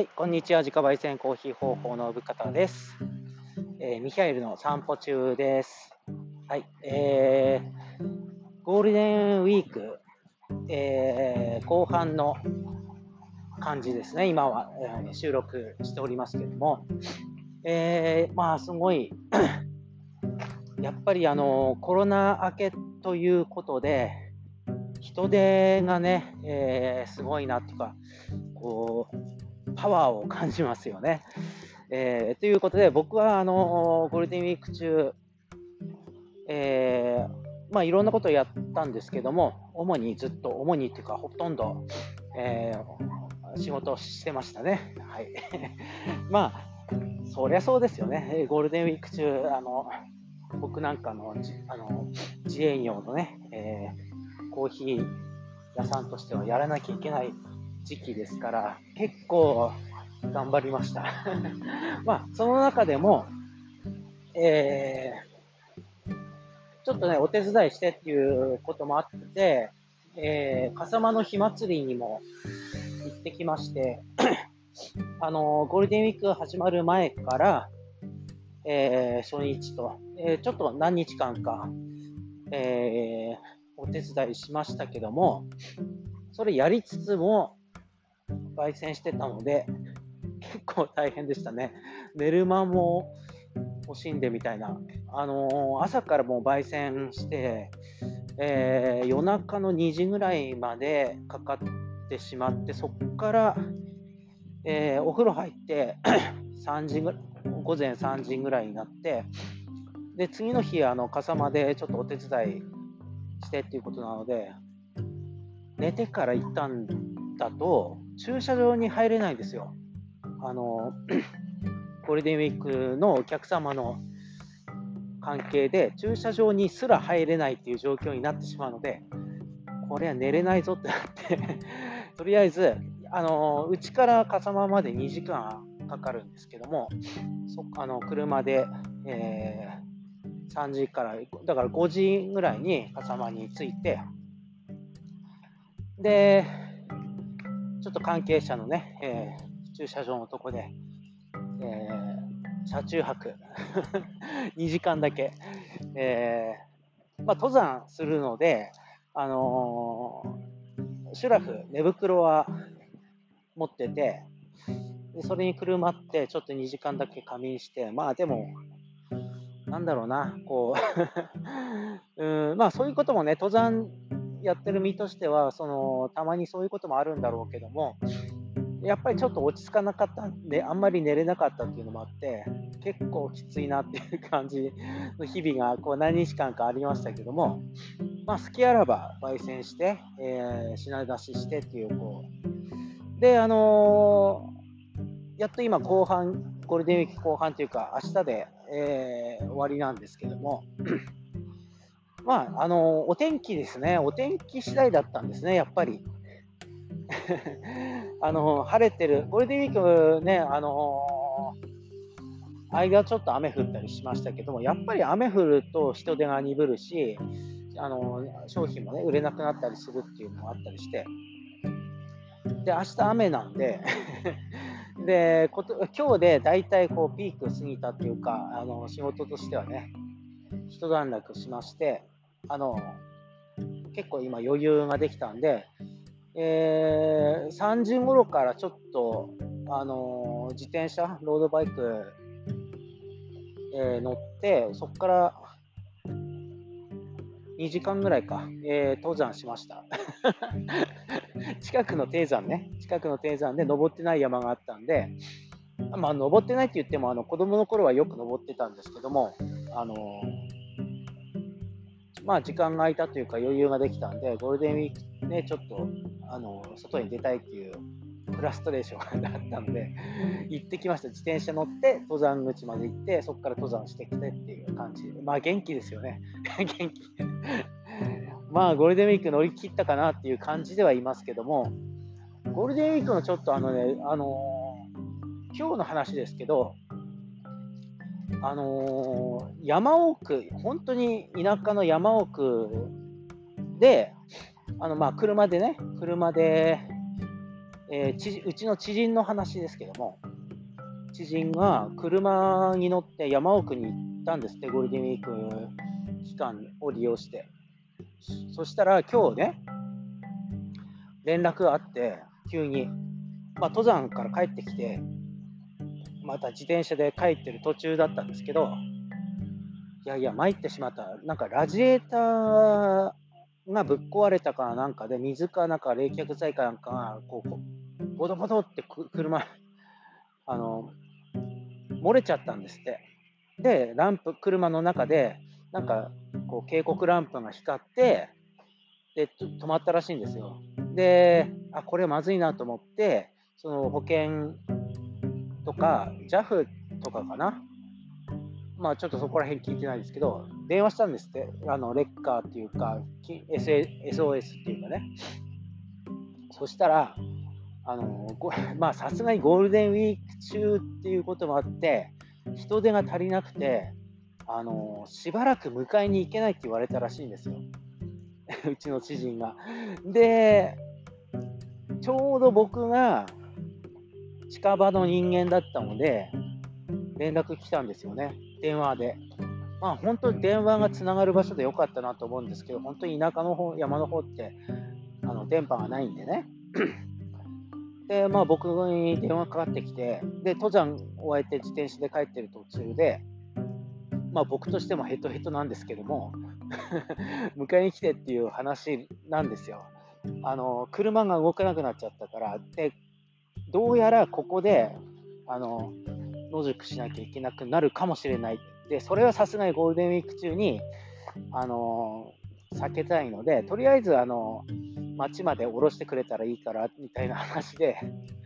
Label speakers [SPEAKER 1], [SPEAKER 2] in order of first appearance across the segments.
[SPEAKER 1] はい、こんにちは。自家焙煎コーヒー方法の部方です。えー、ミヒャエルの散歩中です。はい、えー、ゴールデンウィーク、えー、後半の感じですね。今は、えー、収録しておりますけども、えー、まあ、すごい やっぱりあのコロナ明けということで、人手がね、えー、すごいなとか、こう、パワーを感じますよね。えー、ということで、僕はあのゴールデンウィーク中、えー、まあ、いろんなことをやったんですけども、主にずっと、主にっていうか、ほとんど、えー、仕事をしてましたね。はい。まあ、そりゃそうですよね。ゴールデンウィーク中、あの、僕なんかのあの自営業のね、え、コーヒー屋さんとしてはやらなきゃいけない時期ですから、結構頑張りました。まあ、その中でも、えー、ちょっとね、お手伝いしてっていうこともあって、えー、笠間の火祭りにも行ってきまして、あの、ゴールデンウィーク始まる前から、えー、初日と、えー、ちょっと何日間か、えー、お手伝いしましたけども、それやりつつも、焙煎してたので、結構大変でしたね。寝る間も惜しんでみたいな。あのー、朝からもう焙煎して、えー、夜中の2時ぐらいまでかかってしまって、そこから、えー、お風呂入って 3時ぐ午前3時ぐらいになって、で、次の日、あの、笠間でちょっとお手伝いしてっていうことなので、寝てから行ったんだと、駐車場に入れないですよ。あの、ゴールデンウィークのお客様の関係で、駐車場にすら入れないっていう状況になってしまうので、これは寝れないぞってなって とりあえず、あの、うちから笠間まで2時間かかるんですけども、そあの車で、えー、3時から、だから5時ぐらいに笠間に着いて、で、ちょっと関係者のね、えー、駐車場のとこで、えー、車中泊 2時間だけ、えー、まあ、登山するので、あのー、シュラフ、寝袋は持ってて、でそれにくるまってちょっと2時間だけ仮眠して、まあでも、なんだろうな、こう うん、まあそういうこともね、登山やってる身としては、そのたまにそういうこともあるんだろうけども、やっぱりちょっと落ち着かなかったんで、あんまり寝れなかったっていうのもあって、結構きついなっていう感じの日々がこう何日間かありましたけども、まあ、好きあらば焙煎して、えー、品出ししてっていう、こう、で、あのやっと今後半、ゴールデンウィーク後半というか、明日で、えー、終わりなんですけども、まあ、あの、お天気ですね。お天気次第だったんですね、やっぱり。あの、晴れてる、ゴールデンウィークね、あの間ちょっと雨降ったりしましたけども、やっぱり雨降ると人手が鈍るし、あの商品もね、売れなくなったりするっていうのもあったりして、で、明日雨なんで でこと今日で大体こうピーク過ぎたっていうか、あの仕事としてはね、一段落しまして、あの結構今余裕ができたんで、えー、3時頃からちょっと、あの自転車、ロードバイク、えー、乗って、そこから2時間ぐらいか、えー、登山しました。近くの低山ね、近くの低山で登ってない山があったんで、まあ、登ってないって言っても、あの子供の頃はよく登ってたんですけども、あのまあ、時間が空いたというか余裕ができたんで、ゴールデンウィークね、ちょっとあの外に出たいっていうフラストレーションがあったので、行ってきました。自転車乗って登山口まで行って、そこから登山してきてっていう感じ。まあ元気ですよね。元気。まあゴールデンウィーク乗り切ったかなっていう感じではいますけども、ゴールデンウィークのちょっとあのね、あのー、今日の話ですけど、あのー、山奥、本当に田舎の山奥で、あのまあ車でね、車でえー、うちの知人の話ですけども、知人が車に乗って山奥に行ったんですって、ゴールデンウィーク期間を利用して。そしたら今日ね、連絡があって、急に、まあ、登山から帰ってきて、また自転車で帰ってる途中だったんですけど、いやいや、参ってしまった。なんかラジエーターがぶっ壊れたかなんかで、水かなんか冷却剤かなんかが、こう、ボドボドって車、あの、漏れちゃったんですって。で、ランプ、車の中で、なんか、こう、警告ランプが光って、で、止まったらしいんですよ。で、あ、これまずいなと思って、その保険とか、JAF とかかな。まあちょっとそこら辺聞いてないですけど、電話したんですって。あの、レッカーっていうか、SOS っていうかね。そしたら、あのまあさすがにゴールデンウィーク中っていうこともあって、人手が足りなくて、あのしばらく迎えに行けないって言われたらしいんですよ。うちの知人が。で、ちょうど僕が近場の人間だったので、連絡来たんですよね、電話で。まあ、本当に電話がつながる場所でよかったなと思うんですけど、本当に田舎の方、山の方って、あの電波がないんでね。で、まあ、僕に電話かかってきて、で、登山を終えて自転車で帰ってる途中で、まあ、僕としてもヘトヘトなんですけども、迎えに来てっていう話なんですよ。あの車が動かなくなっちゃったから、でどうやらここであの野宿しなきゃいけなくなるかもしれない。で、それはさすがにゴールデンウィーク中にあの避けたいので、とりあえずあの町まで降ろしてくれたらいいからみたいな話で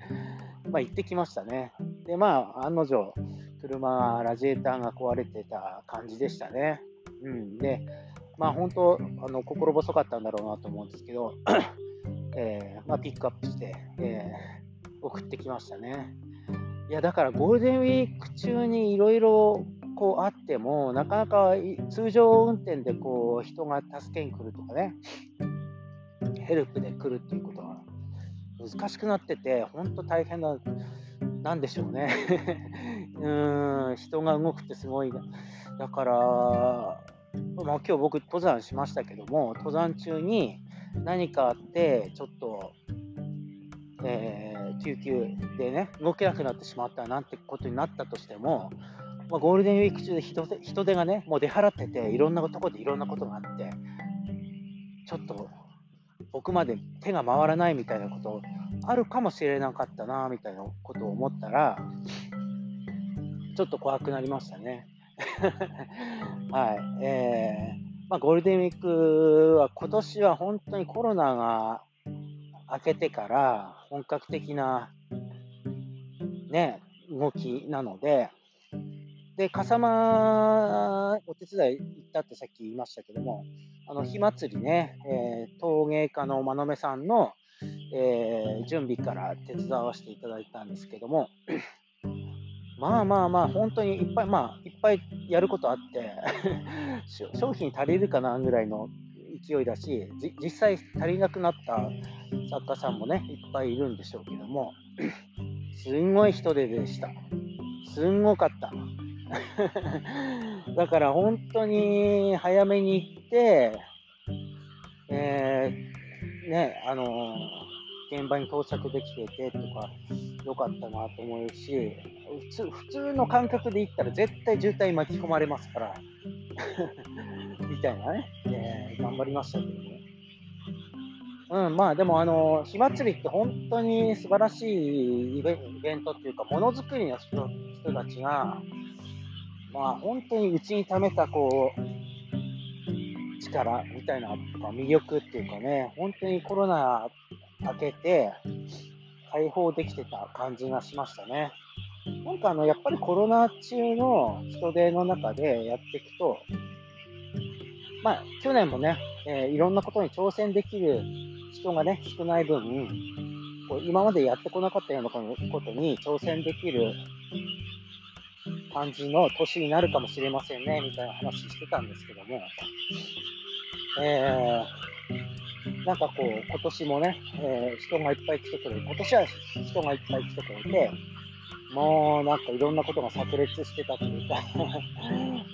[SPEAKER 1] まあ行ってきましたね。で、まあ、案の定、車、ラジエーターが壊れてた感じでしたね。うん、で、まあ本当、あの心細かったんだろうなと思うんですけど、えー、まあ、ピックアップして、えー、送ってきましたね。いや、だからゴールデンウィーク中にいろいろこうあっても、なかなか通常運転でこう人が助けに来るとかね、ヘルプで来るっていうことは難しくなってて、本当大変な、なんでしょうね。うん、人が動くってすごい。だから、まあ、今日僕登山しましたけども登山中に何かあってちょっと、えー、救急でね動けなくなってしまったなんてことになったとしても、まあ、ゴールデンウィーク中で人人手がねもう出払ってていろんなとこでいろんなことがあってちょっと僕まで手が回らないみたいなことあるかもしれなかったなみたいなことを思ったらちょっと怖くなりましたね。はい。えー、まあ、ゴールデンウィークは今年は本当にコロナが明けてから本格的なね、動きなので、で、笠間お手伝い行ったってさっき言いましたけども、あの、火祭りね、えー、陶芸家の真野さんの、えー、準備から手伝わせていただいたんですけども、まあまあまあ、本当にいっぱい、まあ、いっぱいやることあって 商品足りるかなぐらいの勢いだし、実際足りなくなった作家さんもね、いっぱいいるんでしょうけども、すんごい人手でした。すんごかった。だから本当に早めに行って、えー、ね、あのー現場に到着できててとか、良かったなと思うし、普通普通の感覚で行ったら絶対渋滞巻き込まれますからみたいなね、えー、頑張りましたけどね。うん、まあでも、あの、火祭りって本当に素晴らしいイベントっていうか、ものづくりの人たちが、まあ本当にうちに貯めた、こう、力みたいなとか魅力っていうかね、本当にコロナ開けて、解放できてた感じがしましたね。なんかあの、やっぱりコロナ中の人手の中でやっていくと、まあ、去年もね、えー、いろんなことに挑戦できる人がね、少ない分、こう今までやってこなかったようなことに挑戦できる感じの年になるかもしれませんね、みたいな話してたんですけども、えーなんかこう、今年もね、えー、人がいっぱい来てくれる。今年は人がいっぱい来てくれて、もうなんかいろんなことが炸裂してたというか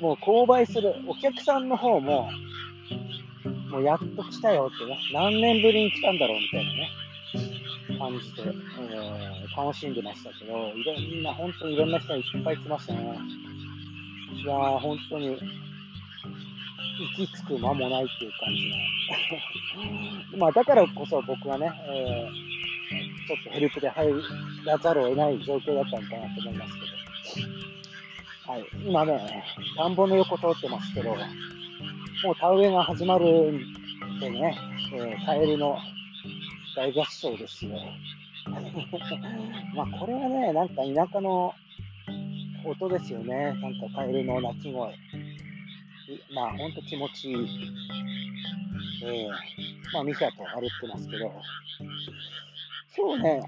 [SPEAKER 1] もう購買するお客さんの方も、もうやっと来たよってね、何年ぶりに来たんだろうみたいなね、感じで、えー、楽しんでましたけど、いろんな、本当にいろんな人がいっぱい来ましたね。いやー、本当に、行き着く間もないっていう感じの。まあ、だからこそ僕はね、えー、ちょっとヘルプで入らざるを得ない状況だったのかなと思いますけど。はい。今ね、田んぼの横通ってますけど、もう田植えが始まるんでね、えー、カエルの大合唱ですよ。まあ、これはね、なんか田舎の音ですよね。なんかカエルの鳴き声。まあ、ほんと気持ちいい。えー、まあ、ミシャと歩ってますけど、今日ね、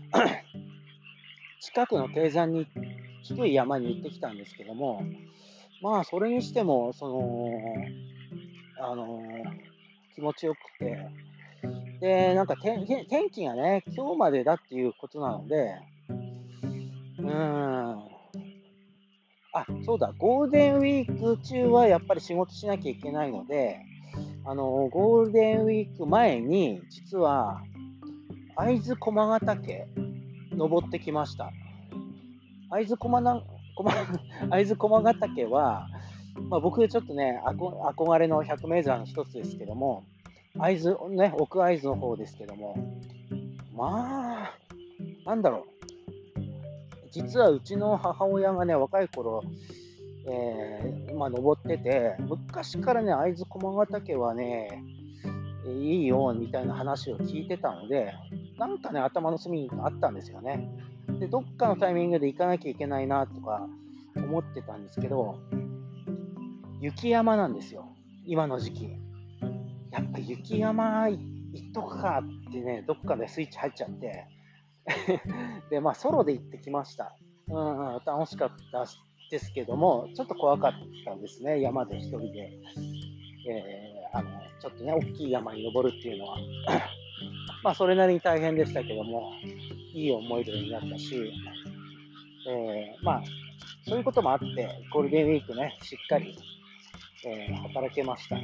[SPEAKER 1] 近くの低山に行って、低い山に行ってきたんですけども、まあ、それにしても、その、あの、気持ちよくて、で、なんか天気がね、今日までだっていうことなので、うーん、あ、そうだ、ゴールデンウィーク中はやっぱり仕事しなきゃいけないので、あの、ゴールデンウィーク前に、実は、会津駒ヶ岳、登ってきました。会津駒な、駒、会津駒ヶ岳は、まあ、僕ちょっとね、憧れの百名山の一つですけども、会津、ね、奥会津の方ですけども、まあ、なんだろう、実はうちの母親がね、若い頃、えー、まあ、登ってて、昔からね、会津駒ヶ岳はね、いいよ、みたいな話を聞いてたので、なんかね、頭の隅にあったんですよね。で、どっかのタイミングで行かなきゃいけないな、とか思ってたんですけど、雪山なんですよ、今の時期。やっぱ雪山行っとくかってね、どっかでスイッチ入っちゃって、で、まあ、ソロで行ってきました。うん、うん、楽しかったですけども、ちょっと怖かったですね、山で一人で。えー、あの、ちょっとね、大きい山に登るっていうのは。まあ、それなりに大変でしたけども、いい思い出になったし、えー、まあ、そういうこともあって、ゴールデンウィークね、しっかり、えー、働けました。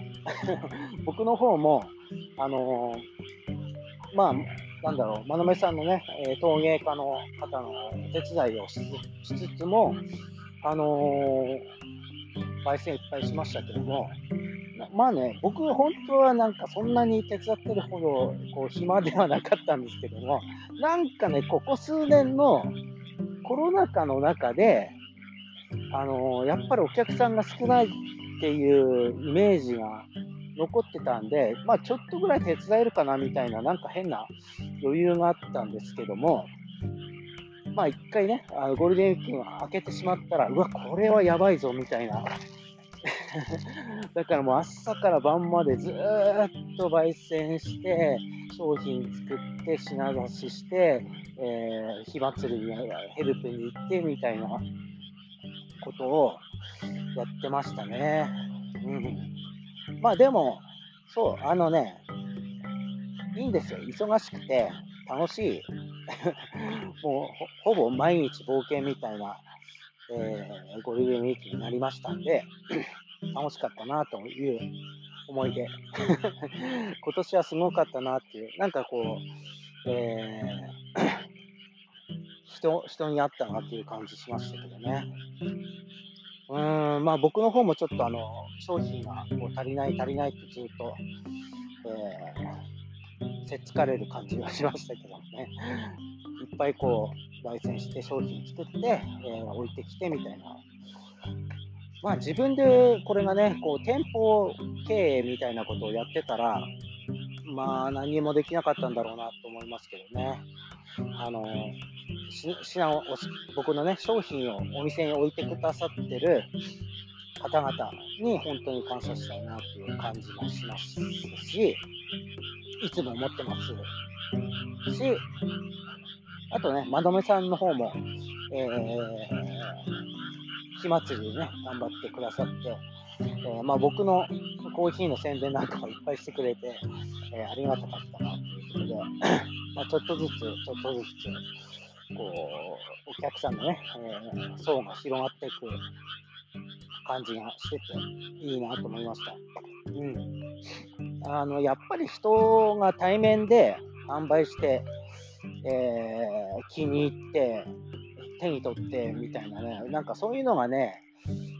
[SPEAKER 1] 僕の方も、あのー、まあ、なんだろう、真鍋さんのね、陶芸家の方のお手伝いをしつつも、あのー、焙煎いっぱいしましたけども、まあね、僕、本当はなんかそんなに手伝ってるほどこう暇ではなかったんですけども、なんかね、ここ数年のコロナ禍の中で、あのー、やっぱりお客さんが少ないっていうイメージが残ってたんで、まあ、ちょっとぐらい手伝えるかなみたいな、なんか変な余裕があったんですけども、まあ、一回ね、あのゴールデンウィークが明けてしまったら、うわ、これはやばいぞみたいな。だからもう朝から晩までずっと焙煎して、商品作って、品出しして、えー、火祭りにヘルプに行ってみたいなことをやってましたね。うんまあでも、そう、あのね、いいんですよ。忙しくて楽しい。もうほぼ毎日冒険みたいな、えー、ゴールデンウィークになりましたんで、楽しかったなという思い出。今年はすごかったなっていう、なんかこう、えー、人人に会ったなっていう感じしましたけどね。うん、まあ僕の方もちょっとあの、商品がこう足りない足りないってずっと、えー、せっつかれる感じがしましたけどね。いっぱいこう、焙煎して商品作って、えー、置いてきてみたいな。まあ自分でこれがね、こう店舗経営みたいなことをやってたら、まあ何もできなかったんだろうなと思いますけどね。あの品を僕のね商品をお店に置いてくださってる方々に本当に感謝したいなという感じもしますし、いつも思ってますし、あとね、まどめさんの方も、えー、火祭りでね、頑張ってくださって、えー、まあ、僕のコーヒーの宣伝なんかもいっぱいしてくれて、えー、ありがたかったなということで、まあ、ちょっとずつ、ちょっとずつ、こう、お客さんのね、えー、層が広がっていく感じがしてて、いいなと思いました。うん。あの、やっぱり人が対面で販売して、えー、気に入って、手に取ってみたいなね、なんかそういうのがね、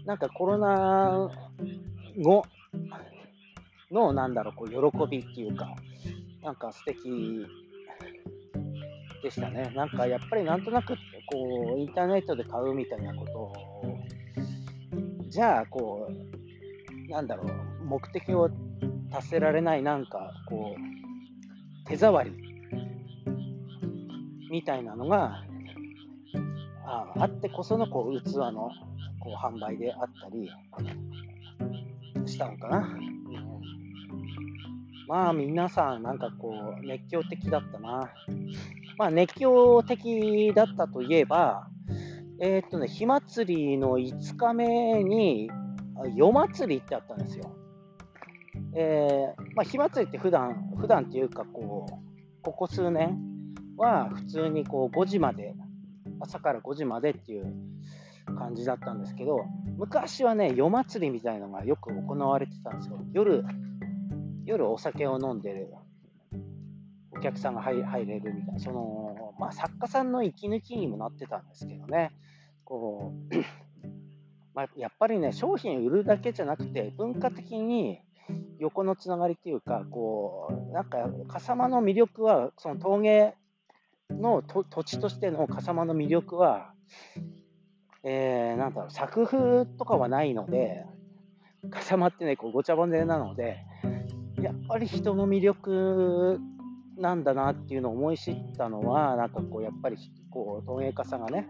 [SPEAKER 1] なんかコロナ後の、なんだろう、こう、喜びっていうか、なんか素敵でしたね。なんかやっぱりなんとなく、こう、インターネットで買うみたいなことを、じゃあ、こう、なんだろう、目的を達せられない、なんか、こう、手触りみたいなのが、ああってこそのこう器のこう販売であったりしたのかな。まあ皆さんなんかこう熱狂的だったな。まあ熱狂的だったといえば、えー、っとね、火祭りの5日目に夜祭りってあったんですよ。えー、まあ、火祭りって普段普段っていうかこう、ここ数年は普通にこう5時まで、朝から5時までっていう感じだったんですけど、昔はね、夜祭りみたいのがよく行われてたんですよ。夜、夜お酒を飲んでるお客さんが入れるみたいな、その、まあ、作家さんの息抜きにもなってたんですけどね、こう、まあ、やっぱりね、商品売るだけじゃなくて、文化的に横のつながりっていうか、こう、なんか、笠間の魅力は、その陶芸の土地としての笠間の魅力は、えー、なんだろう、作風とかはないので、重まってね、こうごちゃ混ぜなので、やっぱり人の魅力なんだなっていうのを思い知ったのは、なんかこう、やっぱりこう陶芸家さんがね、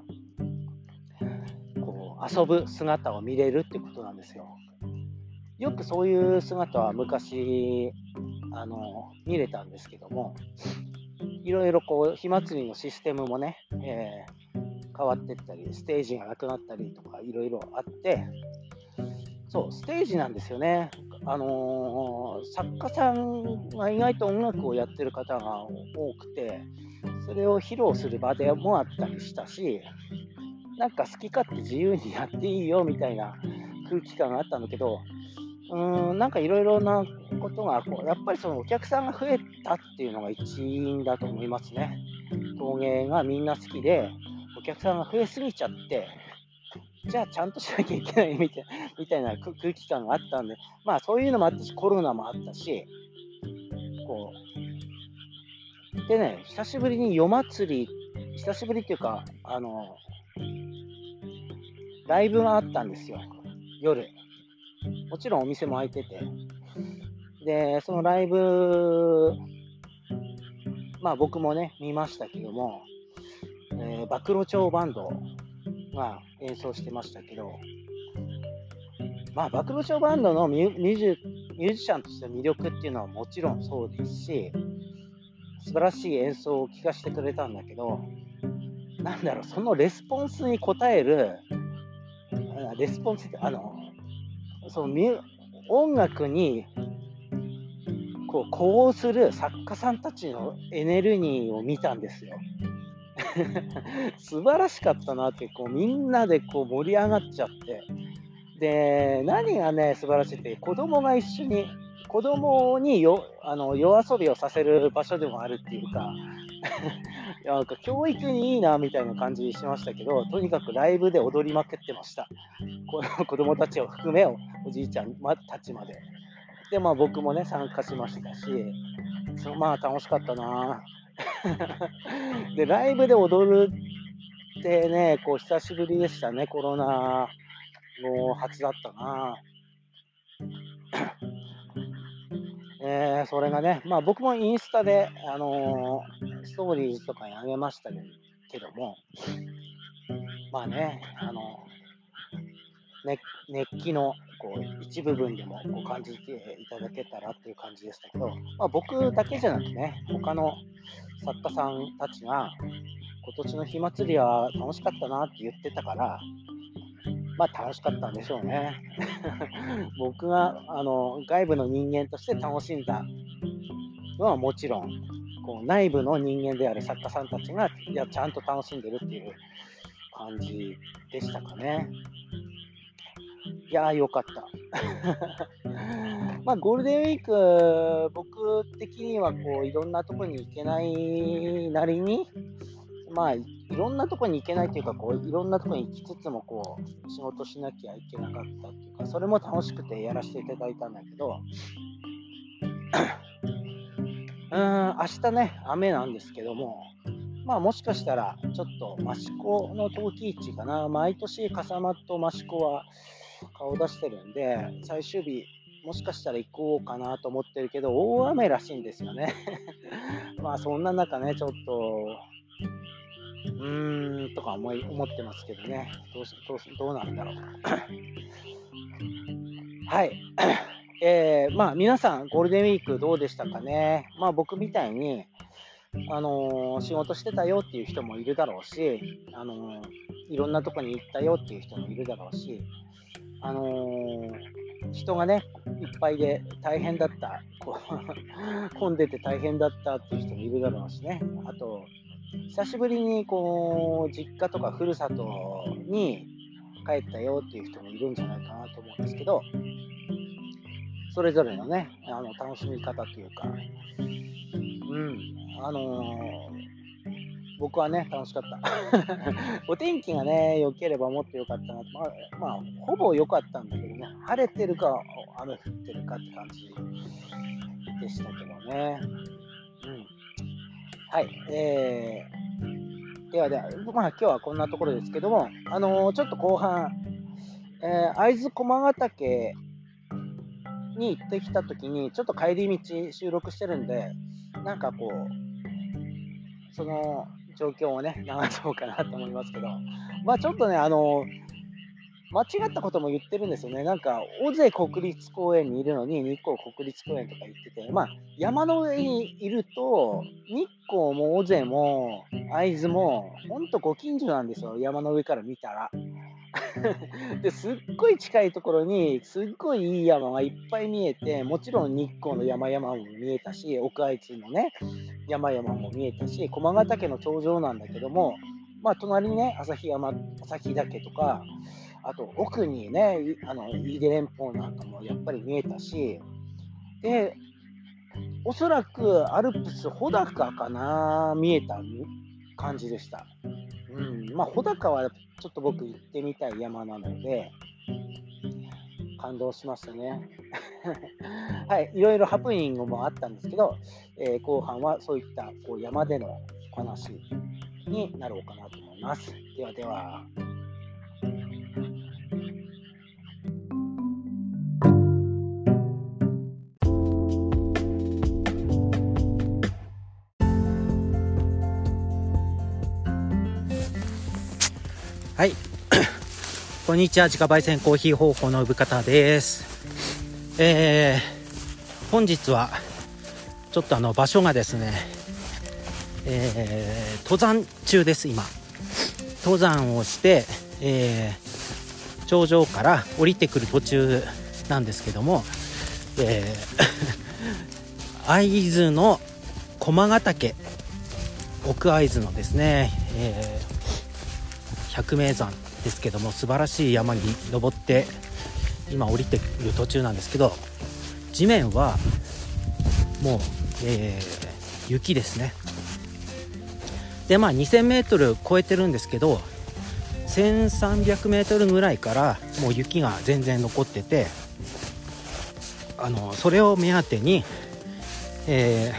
[SPEAKER 1] 遊ぶ姿を見れるってことなんですよ。よくそういう姿は昔、あの見れたんですけども、いろいろこう、火祭りのシステムもね、え変わってったり、ステージがなくなったりとかいろいろあって、そう、ステージなんですよね。あのー、作家さんが意外と音楽をやってる方が多くて、それを披露する場でもあったりしたし、なんか好き勝手自由にやっていいよみたいな空気感があったんだけど、うーん、なんかいろいろなことがこう、やっぱりそのお客さんが増えたっていうのが一因だと思いますね。陶芸がみんな好きで、お客さんが増えすぎちゃって、じゃあちゃんとしなきゃいけないみたいみたいな空気感があったんで、まあそういうのもあったし、コロナもあったし、こう、でね、久しぶりに夜祭り、久しぶりっていうか、あの、ライブがあったんですよ、夜。もちろんお店も開いてて。で、そのライブ、まあ僕もね、見ましたけども、えー、暴露町バンドが演奏してましたけど、まあ、暴露町バンドのミュージミュージシャンとしての魅力っていうのはもちろんそうですし、素晴らしい演奏を聴かせてくれたんだけど、なんだろう、そのレスポンスに応える、レスポンスって、あの、そのミュ音楽にこう呼応する作家さんたちのエネルギーを見たんですよ。素晴らしかったなって、こうみんなでこう盛り上がっちゃって。で、何がね、素晴らしいって、子供が一緒に、子供によあの夜遊びをさせる場所でもあるっていうか、なんか教育にいいなみたいな感じしましたけど、とにかくライブで踊りまくってました。この 子供たちを含めおじいちゃんたちまで。で、まあ僕もね、参加しましたし、そまあ楽しかったな で、ライブで踊るってね、こう久しぶりでしたね、コロナの初だったな。えー、それがね、まあ僕もインスタで、あのー、ストーリーとかにあげましたけども、まあね、あのね、熱気のこう一部分でもこう感じていただけたらっていう感じでしたけど、まあ、僕だけじゃなくてね、他の作家さんたちが、今年の火祭りは楽しかったなって言ってたから、まあ楽しかったんでしょうね。僕があの外部の人間として楽しんだのはもちろん、こう内部の人間である作家さんたちがいやちゃんと楽しんでるっていう感じでしたかね。いやー、よかった。まあ、ゴールデンウィーク、僕的にはこういろんなとこに行けないなりに、まあ、いろんなとこに行けないというか、こういろんなとこに行きつつもこう仕事しなきゃいけなかったっていうか、それも楽しくてやらせていただいたんだけど、うーん、明日ね、雨なんですけども、まあもしかしたら、ちょっと益子の陶器市かな、毎年笠間と益子は顔出してるんで、最終日、もしかしたら行こうかなと思ってるけど、大雨らしいんですよね。まあそんな中ね、ちょっと、うーんとか思い思ってますけどね、どうどうどうなんだろう。はい。えー、まあ皆さん、ゴールデンウィークどうでしたかね？まあ僕みたいに、あのー、仕事してたよっていう人もいるだろうし、あのー、いろんなとこに行ったよっていう人もいるだろうし、あのー、人がね、いっぱいで大変だった、こう 混んでて大変だったっていう人もいるだろうしね、あと、久しぶりにこう実家とかふるさとに帰ったよっていう人もいるんじゃないかなと思うんですけど、それぞれのね、あの楽しみ方というか、うん、あのー、僕はね、楽しかった。お天気がね、良ければもっと良かったなまあ、まあ、ほぼ良かったんだけどね、晴れてるか、雨降ってるかって感じでしたけどね。うん。はい。えー、ではでは、まあ今日はこんなところですけども、あのー、ちょっと後半、えー、会津駒ヶ岳に行ってきたときに、ちょっと帰り道収録してるんで、なんかこう、その状況をね、流そうかなと思いますけど、まあちょっとね、あの、間違ったことも言ってるんですよね。なんか、尾瀬国立公園にいるのに、日光国立公園とか言ってて、まあ、山の上にいると、日光も尾瀬も会津も、ほんとご近所なんですよ、山の上から見たら。ですっごい近いところにすっごいいい山がいっぱい見えてもちろん日光の山々も見えたし奥会津のね山々も見えたし駒ヶ岳の頂上なんだけどもまあ隣にね旭山旭岳とかあと奥にねあの飯豊連峰なんかもやっぱり見えたしでおそらくアルプス穂高かな見えた感じでした。うん、まあ穂高はちょっと僕行ってみたい山なので、感動しましたね。はい、いろいろハプニングもあったんですけど、えー、後半はそういったこう山でのお話になろうかなと思います。ではでは。はい。こんにちは。自家焙煎コーヒー方法の産方です。えー、本日は、ちょっとあの、場所がですね、えー、登山中です、今。登山をして、えー、頂上から降りてくる途中なんですけども、えー、会津の駒ヶ岳、奥会津のですね、えー百名山ですけども素晴らしい山に登って今降りてくる途中なんですけど地面はもう、えー、雪ですね。でまあ 2000m 超えてるんですけど 1300m ぐらいからもう雪が全然残っててあのそれを目当てに、え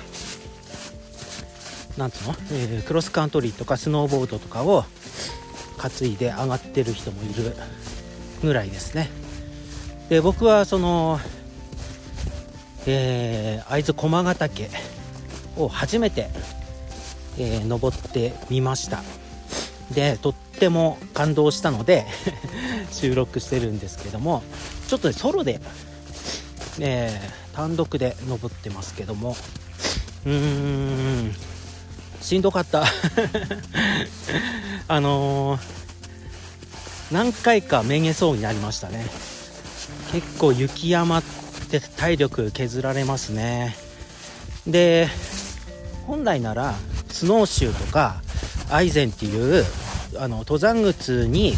[SPEAKER 1] ー、なんつうの、えー、クロスカントリーとかスノーボードとかを担いで上がってる人もいるぐらいですね。で僕はその、えー、会津駒ヶ岳を初めて、えー、登ってみました。でとっても感動したので 収録してるんですけどもちょっと、ね、ソロで、えー、単独で登ってますけども。うーん。しんどかった。あのー、何回かめげそうになりましたね。結構雪山って体力削られますね。で本来ならスノーシューとかアイゼンっていうあの登山靴に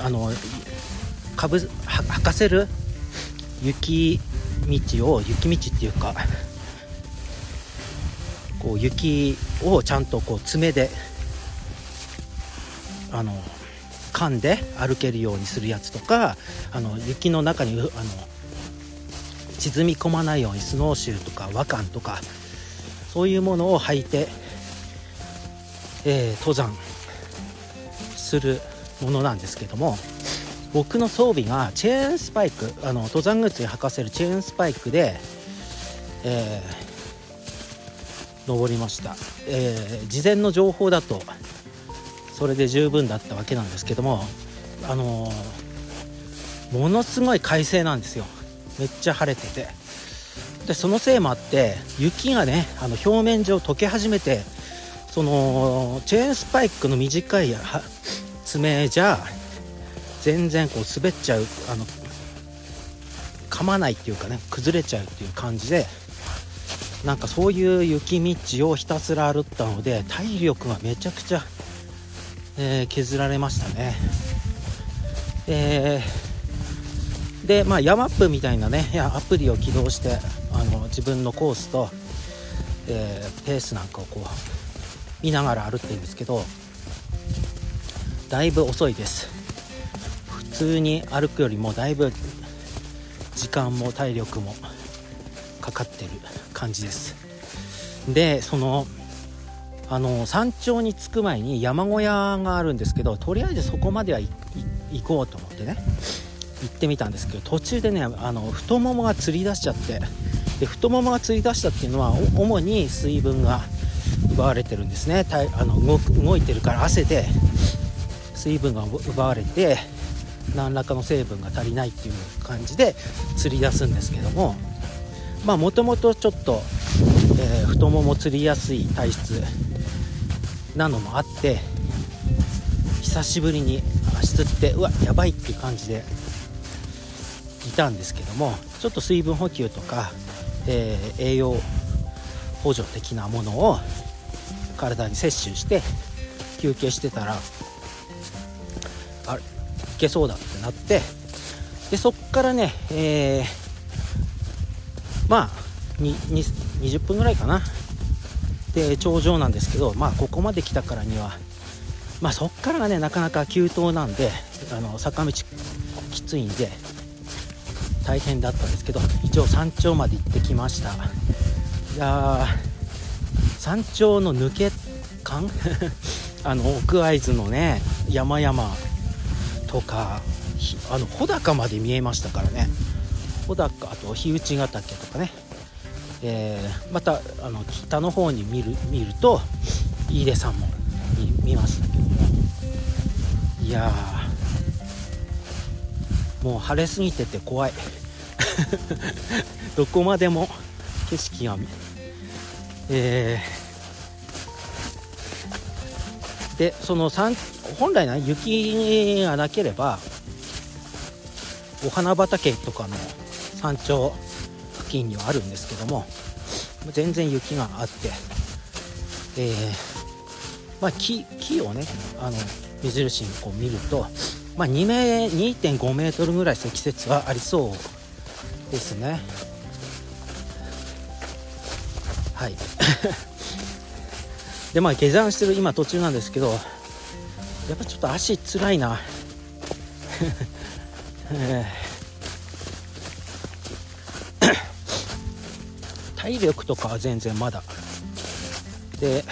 [SPEAKER 1] あのかぶ履かせる雪道を雪道っていうかこう雪をちゃんとこう爪であの噛んで歩けるようにするやつとかあの雪の中にあの沈み込まないようにスノーシューとか和漢とかそういうものを履いて、えー、登山するものなんですけども僕の装備がチェーンスパイクあの登山靴に履かせるチェーンスパイクで、えー、登りました、えー、事前の情報だとそれで十分だったわけなんですけどもあのー、ものすごい快晴なんですよ。めっちゃ晴れてて。でそのせいもあって雪がねあの表面上溶け始めてそのチェーンスパイクの短い爪じゃ全然こう滑っちゃうあの噛まないっていうかね崩れちゃうっていう感じでなんかそういう雪道をひたすら歩ったので体力がめちゃくちゃ、えー、削られましたね。えー、で、まあ、ヤマップみたいなねアプリを起動してあの自分のコースと、えー、ペースなんかをこう見ながら歩ってるんですけどだいぶ遅いです普通に歩くよりもだいぶ時間も体力もかかってる感じです。でそのあの山頂に着く前に山小屋があるんですけどとりあえずそこまでは行こうと思ってね行ってみたんですけど途中でねあの太ももがつり出しちゃってで太ももがつり出したっていうのは主に水分が奪われてるんですね。あの動動いてるから汗で水分が奪われて何らかの成分が足りないっていう感じで釣り出すんですけどもまあもともとちょっと、えー、太もも釣りやすい体質なのもあって久しぶりに足つってうわやばいっていう感じでいたんですけどもちょっと水分補給とか、えー、栄養補助的なものを体に摂取して休憩してたらあれいけそうだってなってでそっからね、えー、まあ20分ぐらいかな。で頂上なんですけどまあここまで来たからにはまあそっからがねなかなか急登なんであの坂道きついんで大変だったんですけど一応山頂まで行ってきました。いや山頂の抜け感？あの奥会津のね山々とかあの穂高まで見えましたからね。穂高あと日内ヶ岳とかね、えー、またあの北の方に見る見ると飯出山も見ましたけども。いやもう晴れすぎてて怖い。どこまでも景色が見えー、でその本来な雪がなければお花畑とかの山頂付近にはあるんですけども全然雪があって、えー、まあ、木木をねあの目印にこう見ると、まあ、2メ2.5メートルぐらい積雪はありそうですね。はい。でまあ下山してる今途中なんですけどやっぱちょっと足つらいな。体力とかは全然まだ。で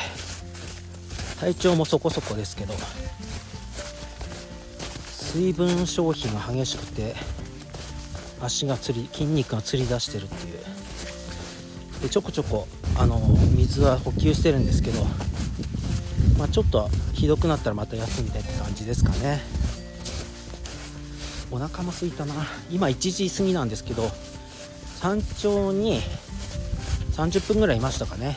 [SPEAKER 1] 体調もそこそこですけど水分消費が激しくて足がつり筋肉がつり出してるっていう。でちょこちょこあの水は補給してるんですけどまあ、ちょっとひどくなったらまた休んでって感じですかね。お腹も空いたな。今1時過ぎなんですけど山頂に30分ぐらいいましたかね。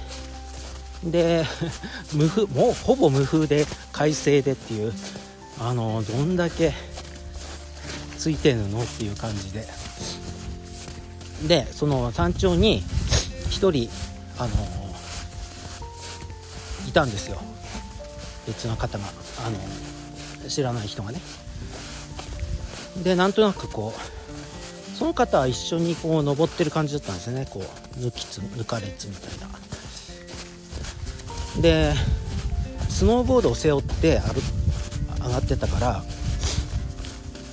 [SPEAKER 1] で 無風もうほぼ無風で快晴でっていうあのどんだけついてるのっていう感じで。でその山頂に1人あのいたんですよ。別の方が。あの知らない人がね。でなんとなくこうその方は一緒にこう登ってる感じだったんですよね。こう抜きつ抜かれつみたいな。でスノーボードを背負って上がってたから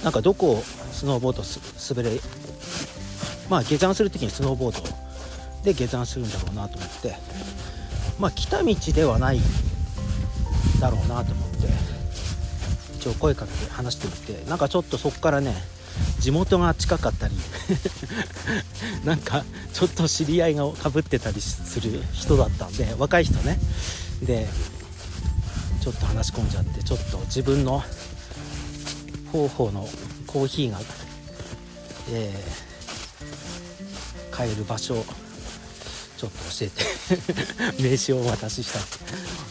[SPEAKER 1] なんかどこをスノーボード滑れまあ下山する時にスノーボードで下山するんだろうなと思って。まあ来た道ではないだろうなと思って一応声かけて話してみてなんかちょっとそこからね地元が近かったり なんかちょっと知り合いがかぶってたりする人だったんで若い人ね。でちょっと話し込んじゃってちょっと自分の方法のコーヒーが、えー、買える場所をちょっと教えて 名刺をお渡しした。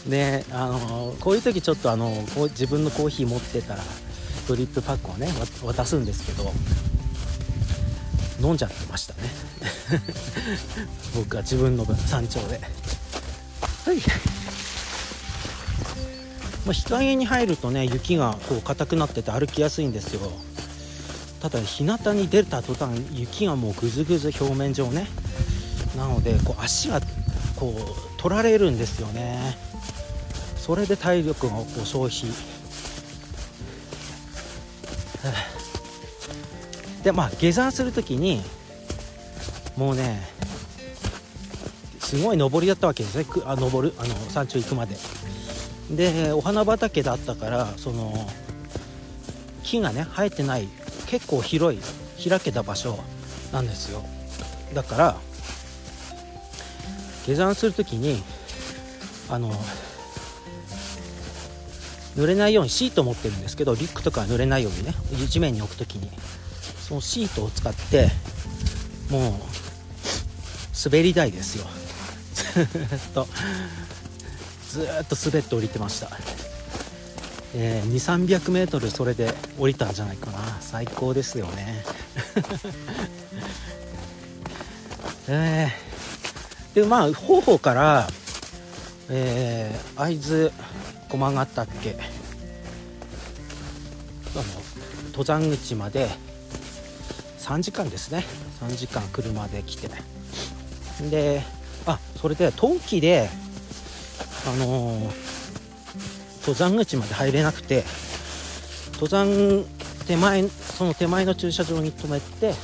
[SPEAKER 1] であのこういう時ちょっとあのこう自分のコーヒー持ってたらドリップパックをね渡すんですけど飲んじゃってましたね。僕は自分の分山頂で。はい。まあ、日陰に入るとね雪がこう硬くなってて歩きやすいんですよ。ただ日向に出た途端雪がもうぐずぐず表面上ね。なのでこう足がこう取られるんですよね。それで体力がこう消費でまあ下山する時にもうねすごい登りだったわけですね。あ登るあの山頂行くまで。でお花畑だったからその木がね生えてない結構広い開けた場所なんですよ。だから下山する時にあの濡れないようにシート持ってるんですけどリュックとかは濡れないようにね地面に置く時に。そのシートを使ってもう滑り台ですよ。ずっとずっと滑って降りてました、えー、2 3 0 0ルそれで降りたんじゃないかな。最高ですよね。えー、でまあ方法から、えー、会津駒ヶ岳あの登山口まで3時間ですね。3時間車で来て。であそれで冬季であのー、登山口まで入れなくて登山手前その手前の駐車場に止めて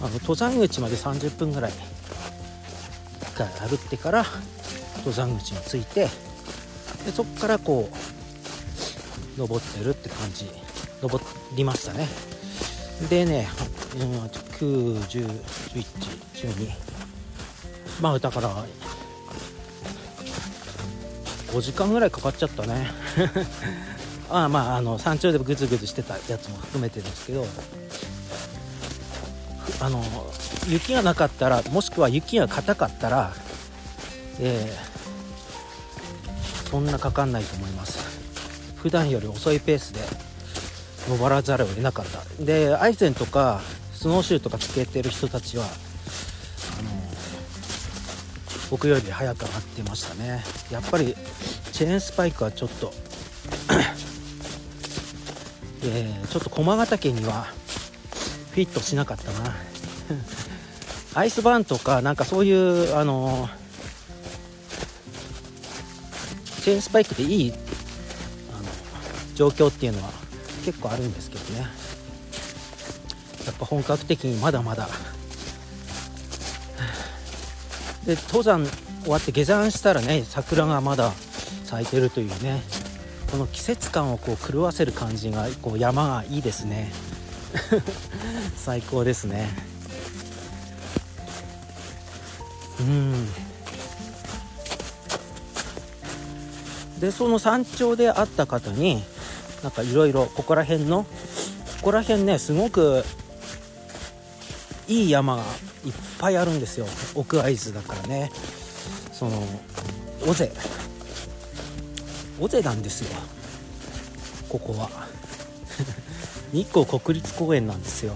[SPEAKER 1] あの登山口まで30分ぐらい1回歩ってから登山口に着いてでそこからこう登ってるって感じ。登りましたね。でね、うん、9、10、11、12まあだから5時間ぐらいかかっちゃったね。あまああの山頂でグズグズしてたやつも含めてですけど。あの雪がなかったらもしくは雪が硬かったら、え、そんなかかんないと思います。普段より遅いペースで登らざるを得なかった。でアイゼンとかスノーシューとかつけてる人たちはあの僕より早く上がってましたね。やっぱりチェーンスパイクはちょっとえー、ちょっと駒ヶ岳にはフィットしなかったな。アイスバーンとかなんかそういうあのチェーンスパイクでいいあの状況っていうのは結構あるんですけどね。やっぱ本格的にまだまだ。で登山終わって下山したらね桜がまだ咲いてるというね。この季節感をこう狂わせる感じがこう山がいいですね。最高ですね。うん。でその山頂で会った方になんかいろいろここら辺のここら辺ねすごくいい山がいっぱいあるんですよ。奥会津だからね。その尾瀬。尾瀬なんですよ。ここは。日光国立公園なんですよ。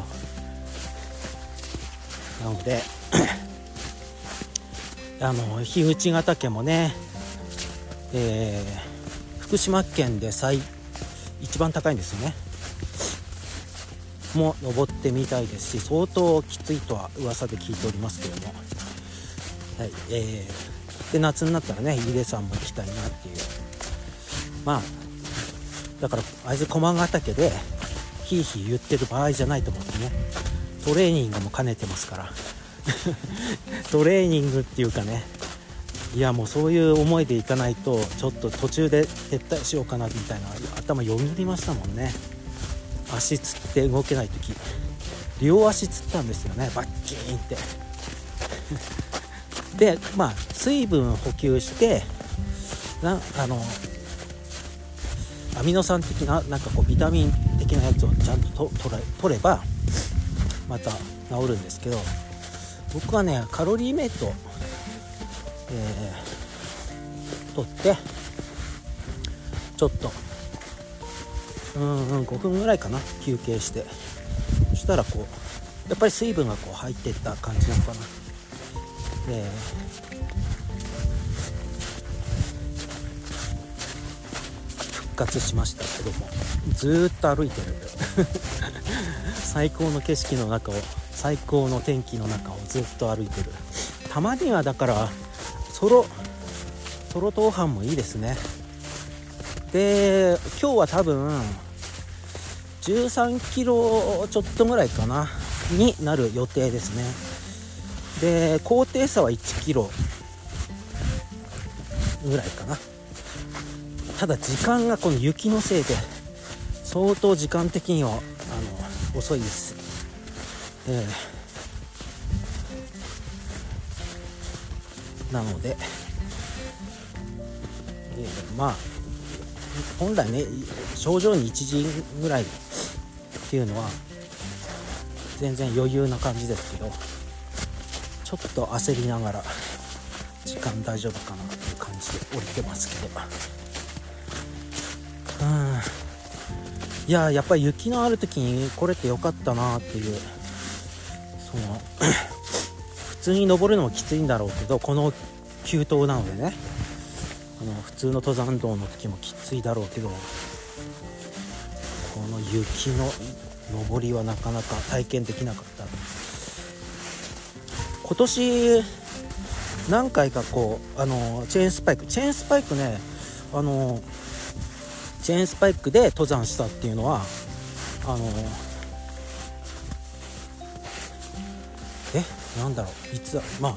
[SPEAKER 1] なので あの樋口ヶ岳もね、えー、福島県で最一番高いんですよね。も登ってみたいですし相当きついとは噂で聞いておりますけども、はいえー、で夏になったらね井出山も行きたいなっていう。まあだから会津駒ヶ岳でヒーヒー言ってる場合じゃないと思ってね。トレーニングも兼ねてますから。トレーニングっていうかね。いやもうそういう思いでいかないとちょっと途中で撤退しようかなみたいな頭よぎりましたもんね。足つって動けない時。両足つったんですよね。バッキーンって。でまあ水分補給してなあのアミノ酸的ななんかこうビタミン的なやつをちゃんと取れ取ればまた治るんですけど僕はねカロリーメイト、えー、取ってちょっとうんうん5分ぐらいかな休憩して。そしたらこうやっぱり水分がこう入っていった感じなのかな。で復活しましたけどもずっと歩いてる 最高の景色の中を最高の天気の中をずっと歩いてる。たまにはだからソロソロ登板もいいですね。で今日は多分13キロちょっとぐらいかなになる予定ですね。で高低差は1キロぐらいかな。ただ時間がこの雪のせいで相当時間的にはあの遅いです。えー、なので、えー、まあ本来ね症状に1時ぐらいっていうのは全然余裕な感じですけどちょっと焦りながら時間大丈夫かなっていう感じで降りてますけど。うん。いややっぱり雪のある時に来れてよかったなっていうその通に登るのもきついんだろうけどこの急登なのでね。あの普通の登山道の時もきついだろうけどこの雪の登りはなかなか体験できなかった。今年何回かこうあのチェーンスパイク。チェーンスパイクねあのチェーンスパイクで登山したっていうのはあのえなんだろういつまあ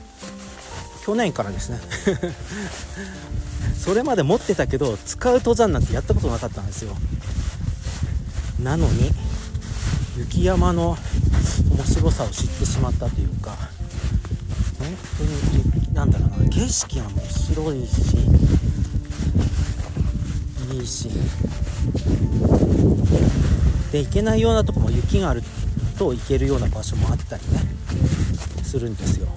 [SPEAKER 1] 去年からですね。それまで持ってたけど使う登山なんてやったことなかったんですよ。なのに雪山の面白さを知ってしまったというか本当になんだろうな景色が面白いしいいしで行けないようなとこも雪があると行けるような場所もあったりね。するんですよ。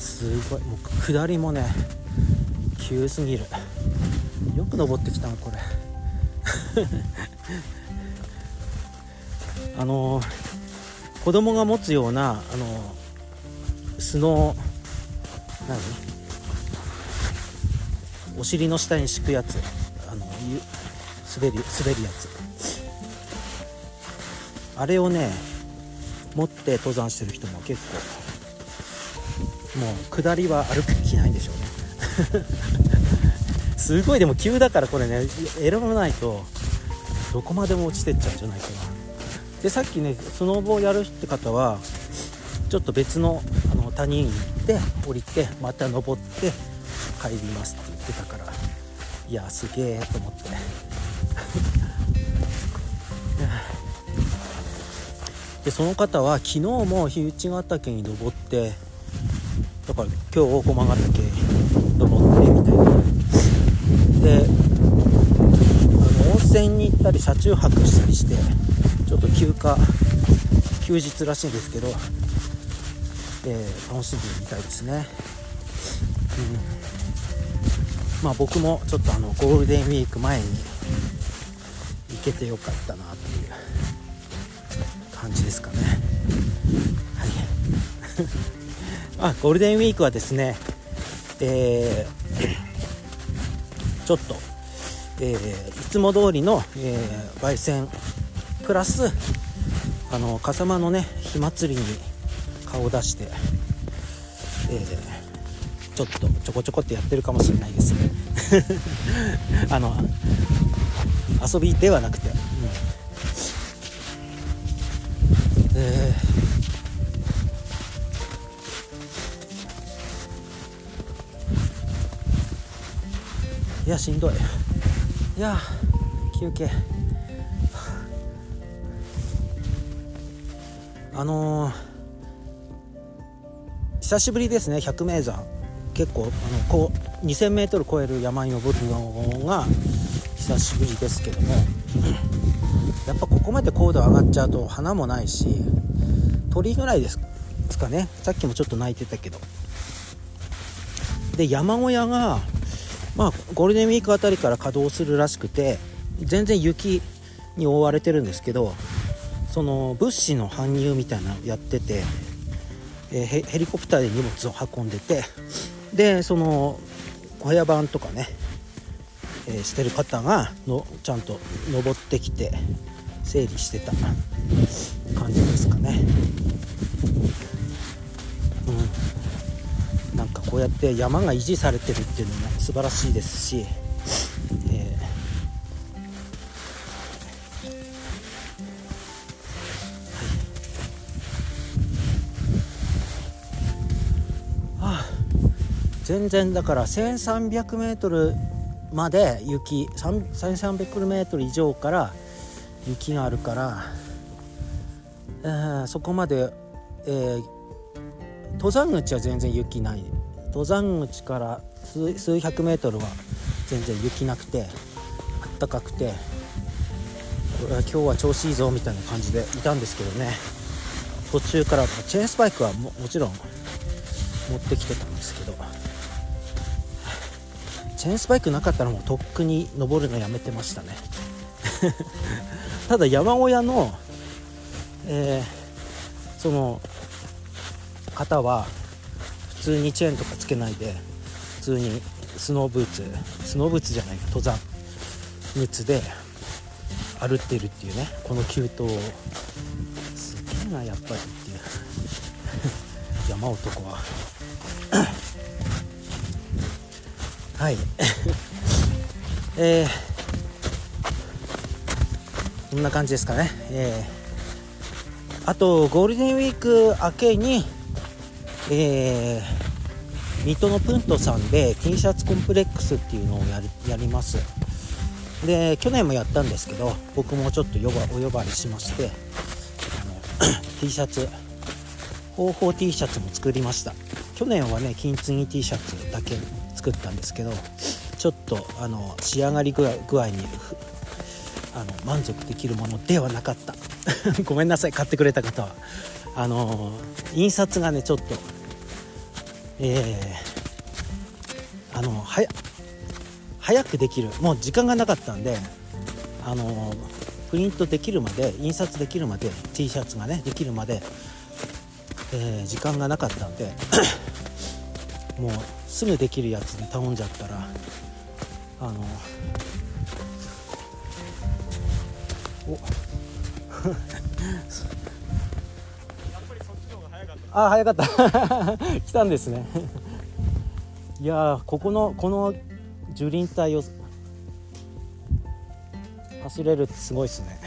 [SPEAKER 1] すごい。もう下りもね急すぎる。よく登ってきたのこれ。あの子供が持つようなあのスノー何？お尻の下に敷くやつ。あの滑り滑るやつ。あれをね持って登山してる人も結構もう下りは歩く気ないんでしょうね。すごいでも急だからこれね選ばないとどこまでも落ちてっちゃうんじゃないかな。でさっきねスノーボをやるって方はちょっと別のあの谷に行って降りてまた登って帰りますって言ってたからいやすげえと思って。でその方は昨日も日内ヶ岳に登ってだから今日大駒ヶ岳登ってみたいな。であの温泉に行ったり車中泊したりしてちょっと休暇休日らしいんですけど、えー、楽しんでみたいですね、うん。まあ僕もちょっとあのゴールデンウィーク前に行けてよかったなっていう感じですかね。はい。あゴールデンウィークはですねえー、ちょっと、えー、いつも通りの、えー、焙煎プラスあの笠間のね火祭りに顔を出して、え、ちょっとちょこちょこってやってるかもしれないです あの遊びではなくて、うん、え、いやしんどい。いや休憩。あのー、久しぶりですね百名山。結構あのこう 2000m 超える山に登るのが久しぶりですけども。ここまで高度上がっちゃうと花もないし鳥ぐらいですかね。さっきもちょっと鳴いてたけど。で山小屋がまあゴールデンウィークあたりから稼働するらしくて全然雪に覆われてるんですけどその物資の搬入みたいなのやってて、え、ヘリコプターで荷物を運んでてでその小屋版とかね、え、してる方がのちゃんと登ってきて整理してた感じですかね。うん、なんかこうやって山が維持されてるっていうのも素晴らしいですしえーはい、あ全然だから 1300m まで雪 1300m 以上から雪があるから、えー、そこまで、えー、登山口は全然雪ない。登山口から数百メートルは全然雪なくてあったかくてこれは今日は調子いいぞみたいな感じでいたんですけどね。途中からチェーンスパイクはももちろん持ってきてたんですけど。チェーンスパイクなかったらもうとっくに登るのやめてましたね。ただ山小屋の、えー、その方は普通にチェーンとかつけないで普通にスノーブーツスノーブーツじゃないか登山靴で歩ってるっていうねこの急登を。すげえなやっぱりっていう。山男は。はい。えー、こんな感じですかね。えー、あとゴールデンウィーク明けにえー、水戸のプントさんで T シャツコンプレックスっていうのをやりやります。で去年もやったんですけど僕もちょっと呼ばお呼ばれしましてあの T シャツ方法 T シャツも作りました。去年はね金継ぎ T シャツだけ作ったんですけどちょっとあの仕上がり具合具合にあの満足できるものではなかった。ごめんなさい。買ってくれた方は。あの印刷がねちょっとえー、あのはや早くできる。もう時間がなかったんであのプリントできるまで印刷できるまで T シャツがねできるまで、えー、時間がなかったんで もうすぐできるやつに頼んじゃったらあのお。あ早かった。来たんですね。いやここのこの樹林帯を走れるってすごいっすね